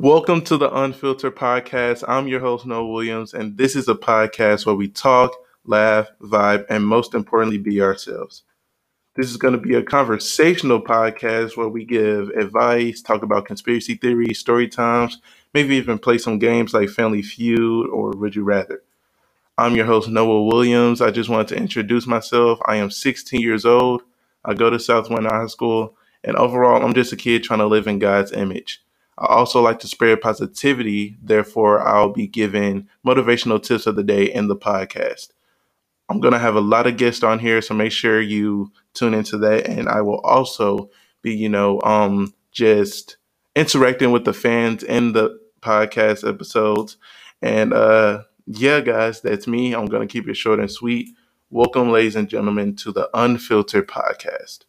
Welcome to the Unfiltered Podcast. I'm your host, Noah Williams, and this is a podcast where we talk, laugh, vibe, and most importantly, be ourselves. This is going to be a conversational podcast where we give advice, talk about conspiracy theories, story times, maybe even play some games like Family Feud or Would You Rather. I'm your host, Noah Williams. I just wanted to introduce myself. I am 16 years old. I go to Southwind High School, and overall, I'm just a kid trying to live in God's image. I also like to spread positivity. Therefore, I'll be giving motivational tips of the day in the podcast. I'm going to have a lot of guests on here, so make sure you tune into that. And I will also be, you know, um, just interacting with the fans in the podcast episodes. And uh, yeah, guys, that's me. I'm going to keep it short and sweet. Welcome, ladies and gentlemen, to the Unfiltered Podcast.